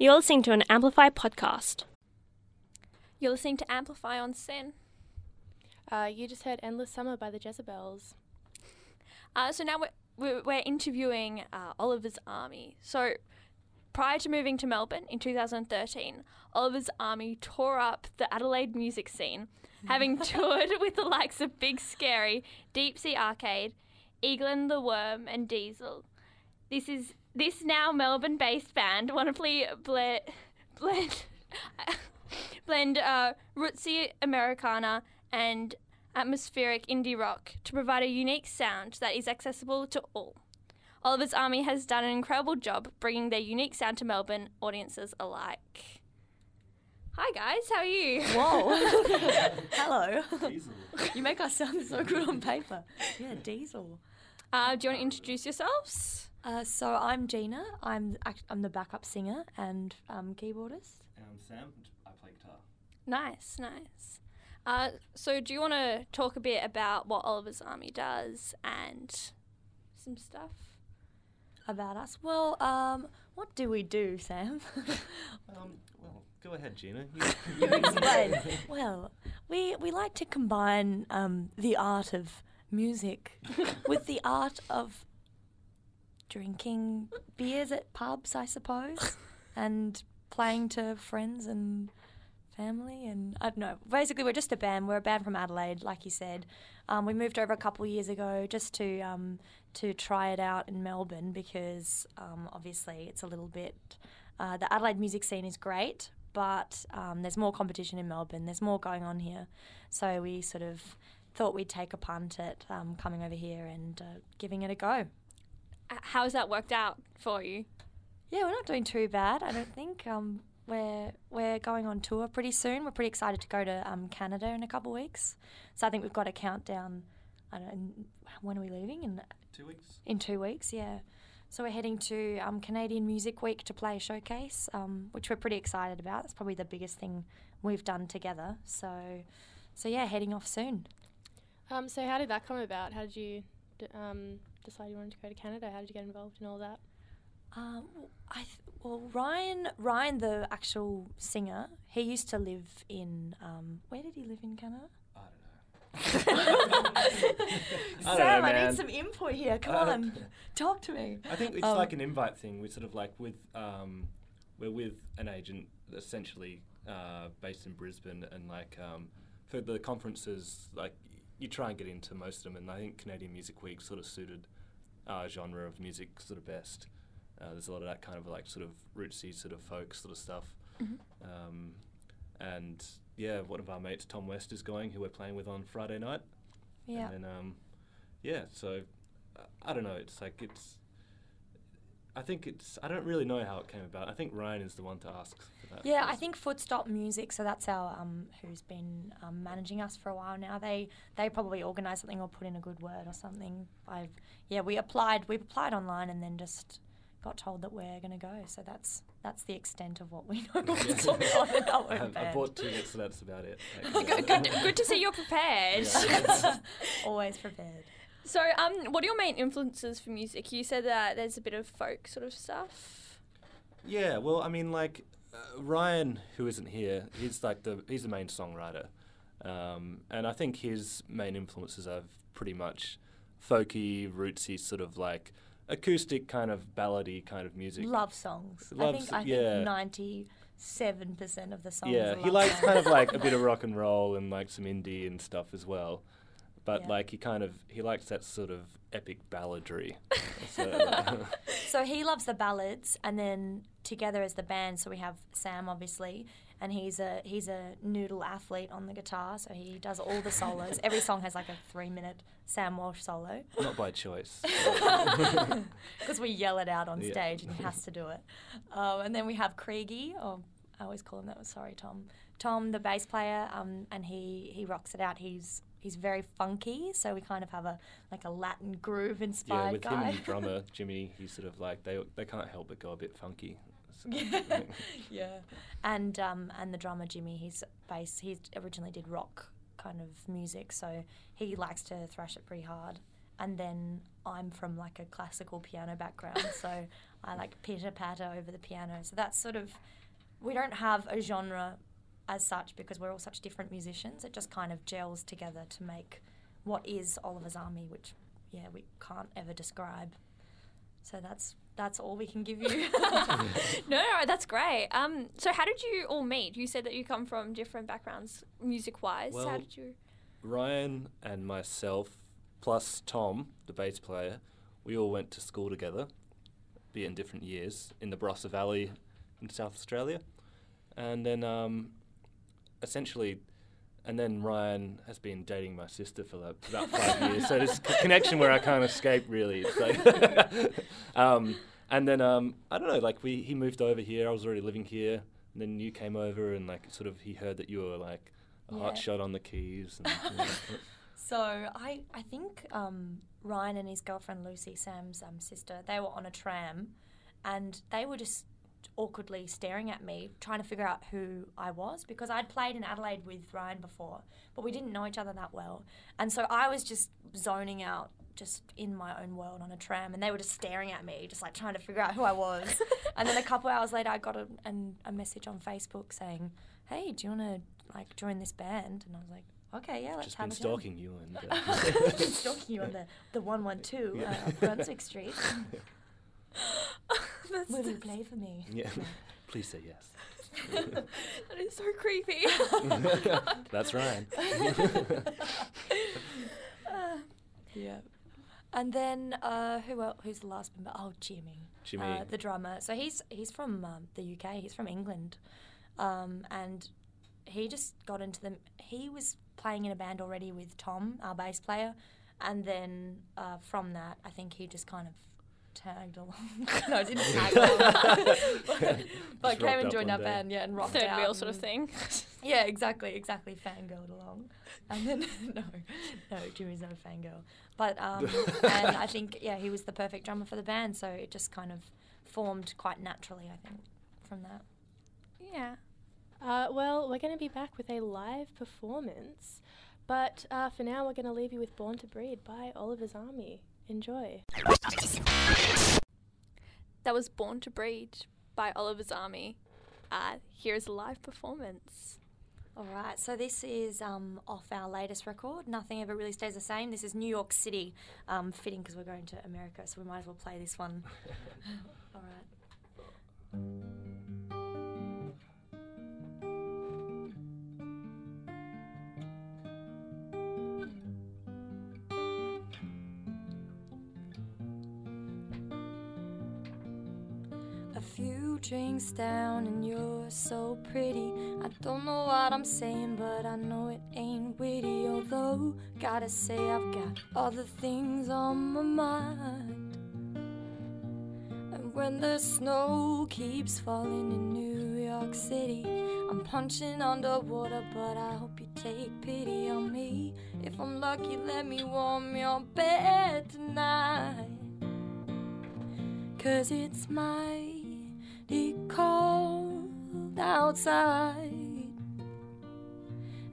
You're listening to an Amplify podcast. You're listening to Amplify on SYN. Uh, you just heard Endless Summer by the Jezabels. Uh, so now we're, we're, we're interviewing uh, Oliver's Army. So prior to moving to Melbourne in 2013, Oliver's Army tore up the Adelaide music scene, having toured with the likes of Big Scary, Deep Sea Arcade, Eagle and the Worm, and Diesel. This is this now Melbourne-based band wonderfully blend blend blend uh, rootsy Americana and atmospheric indie rock to provide a unique sound that is accessible to all. Oliver's Army has done an incredible job bringing their unique sound to Melbourne audiences alike. Hi guys, how are you? Whoa. Hello. Diesel. You make us sound so good on paper. Yeah, Diesel. Uh, do you want to introduce yourselves? Uh, so I'm Gina. I'm act- I'm the backup singer and um, keyboardist. And I'm Sam. I play guitar. Nice, nice. Uh, so, do you want to talk a bit about what Oliver's Army does and some stuff? About us. Well, um, what do we do, Sam? Um, well, go ahead, Gina. you explain. well, we we like to combine um, the art of music with the art of drinking beers at pubs, I suppose, and playing to friends and family. And I don't know. Basically, we're just a band. We're a band from Adelaide, like you said. Um, we moved over a couple years ago just to um, to try it out in Melbourne because um, obviously it's a little bit. Uh, the Adelaide music scene is great, but um, there's more competition in Melbourne. There's more going on here, so we sort of thought we'd take a punt at um, coming over here and uh, giving it a go. Uh, How has that worked out for you? Yeah, we're not doing too bad. I don't think. Um, we're we're going on tour pretty soon. We're pretty excited to go to um, Canada in a couple of weeks. So I think we've got a countdown. I don't. know, When are we leaving? In Two weeks. in two weeks, yeah. So we're heading to um, Canadian Music Week to play a showcase, um, which we're pretty excited about. That's probably the biggest thing we've done together. So, so yeah, heading off soon. Um, so how did that come about? How did you d- um, decide you wanted to go to Canada? How did you get involved in all that? Um, I th- well, Ryan, Ryan, the actual singer, he used to live in. Um, where did he live in Canada? I don't know. Sam, know, I need some input here. Come I don't- on, talk to me. I think it's Um, like an invite thing. We're sort of like with um, we're with an agent essentially uh, based in Brisbane, and like um, for the conferences, like you try and get into most of them, and I think Canadian Music Week sort of suited our genre of music sort of best. Uh, there's a lot of that kind of like sort of rootsy sort of folk sort of stuff. Um, and yeah, one of our mates, Tom West, is going, who we're playing with on Friday night. Yeah. And then, um, yeah, so uh, I don't know. It's like it's. I think it's. I don't really know how it came about. I think Ryan is the one to ask for that. Yeah, I think Footstomp Music. So that's our um, who's been um, managing us for a while now. They they probably organised something or put in a good word or something. I've yeah, we applied. We applied online and then just got told that we're going to go. So that's that's the extent of what we know I, I bought tickets, so that's about it. good, good, good to see you're prepared. Always prepared. So, um, what are your main influences for music? You said that there's a bit of folk sort of stuff. Yeah, well, I mean, like uh, Ryan, who isn't here, he's like the he's the main songwriter, um, and I think his main influences are pretty much folky, rootsy, sort of like acoustic kind of ballady kind of music. Love songs. I think so- I yeah. think ninety seven percent of the songs. yeah, he likes songs. kind of like a bit of rock and roll and like some indie and stuff as well. But Yeah. like he kind of he likes that sort of epic balladry. so, So he loves the ballads, and then together as the band, so we have Sam obviously, and he's a he's a noodle athlete on the guitar, so he does all the solos. Every song has like a three minute Sam Walsh solo not by choice. because we yell it out on Yeah. stage, and he has to do it. Um, and then we have Craigie, or I always call him that. Sorry, Tom. Tom, the bass player, um, and he he rocks it out. He's he's very funky, so we kind of have a like a Latin groove inspired yeah, with guy. him and the drummer Jimmy, he's sort of like they they can't help but go a bit funky. Yeah, yeah. And um, and the drummer Jimmy, he's bass. He originally did rock kind of music, so he likes to thrash it pretty hard. and then I'm from like a classical piano background, so I like pitter patter over the piano. So that's sort of we don't have a genre as such because we're all such different musicians. It just kind of gels together to make what is Oliver's Army, which yeah we can't ever describe. So that's that's all we can give you. no, that's great. Um, so how did you all meet? You said that you come from different backgrounds, music wise. how did you? Ryan and myself, plus Tom, the bass player, we all went to school together, be in different years, in the Barossa Valley in South Australia. And then um, essentially, and then Ryan has been dating my sister for like about five years. So there's a connection where I can't escape, really. It's like um, and then, um, I don't know, like we, he moved over here, I was already living here. And then you came over and like sort of he heard that you were like a hot shot on the keys. And, you know, So I, I think um, Ryan and his girlfriend Lucy, Sam's um, sister, they were on a tram, and they were just awkwardly staring at me, trying to figure out who I was because I'd played in Adelaide with Ryan before, but we didn't know each other that well, and so I was just zoning out. Just in my own world on a tram, and they were just staring at me, just like trying to figure out who I was. and then a couple hours later, I got a, an, a message on Facebook saying, "Hey, do you want to like join this band?" And I was like, "Okay, yeah, let's just have been a jam." stalking you and uh, stalking you on the, the 112 uh, Brunswick Street. That's, Will you play for me? yeah. Please say yes. that is so creepy. That's Ryan. Yeah. And then uh, who else, who's the last member? Oh, Jimmy. Jimmy. Uh, the drummer. So he's he's from um, the UK. He's from England, um, and he just got into them. He was playing in a band already with Tom, our bass player, and then uh, from that, I think he just kind of tagged along. no, I didn't tag along, but, but came and joined one our day. band. Yeah, and rocked Third out wheel sort of thing. Yeah, exactly, exactly. Fangirled along, and then no, no, Jimmy's not a fangirl. But um, and I think yeah, he was the perfect drummer for the band, so it just kind of formed quite naturally. I think from that. yeah. Uh, well, we're going to be back with a live performance, but uh, for now, we're going to leave you with Born to Breed by Oliver's Army. Enjoy. That was Born to Breed by Oliver's Army. Uh, here's a live performance. All right, so this is um, off our latest record. Nothing ever really stays the same. This is New York City, um, fitting because we're going to America, so we might as well play this one. All right. Few drinks down and you're so pretty. I don't know what I'm saying, but I know it ain't witty. Although, gotta say, I've got other things on my mind. And when the snow keeps falling in New York City, I'm punching underwater, but I hope you take pity on me. If I'm lucky, let me warm your bed tonight. Cause it's mighty cold outside.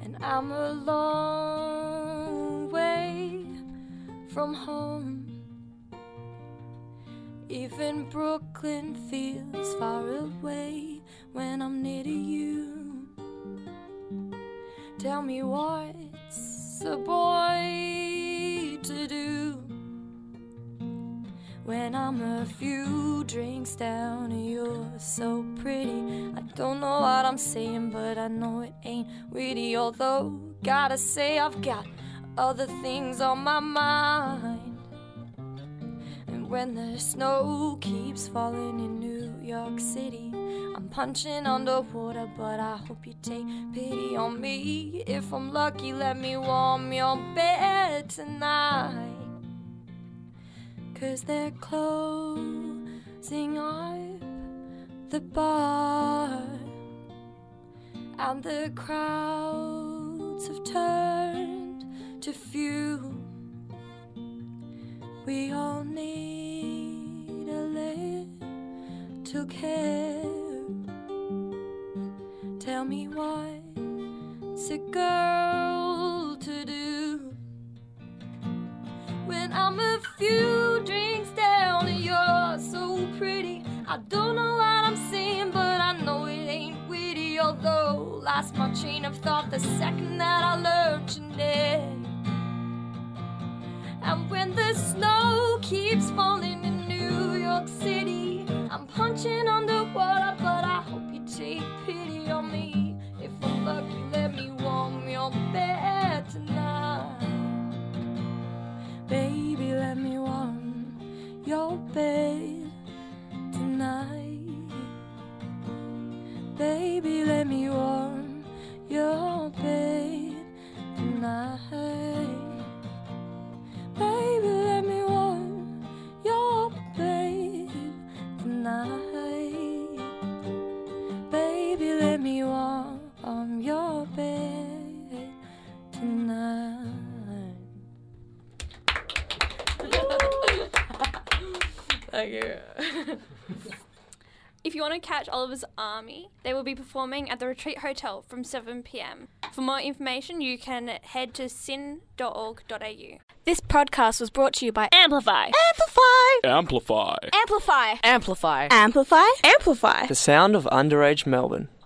And I'm a long way from home. Even Brooklyn feels far away when I'm near to you. Tell me what's a boy When I'm a few drinks down you're so pretty. I don't know what I'm saying, but I know it ain't witty. Although, gotta say, I've got other things on my mind. And when the snow keeps falling in New York City, I'm punching underwater, but I hope you take pity on me. If I'm lucky, let me warm your bed tonight. Cause they're closing up the bar. And the crowds have turned to few We all need a little care. Tell me why it's a girl I'm a few drinks down and you're so pretty. I don't know what I'm saying, but I know it ain't witty. Although lost my train of thought the second that I learned your name. And when the snow keeps falling in New York City, Thank you. If you want to catch Oliver's Army, they will be performing at the Retreat Hotel from 7 pm. For more information, you can head to syn.org.au. This podcast was brought to you by Amplify. Amplify. Amplify. Amplify. Amplify. Amplify. Amplify. The sound of underage Melbourne.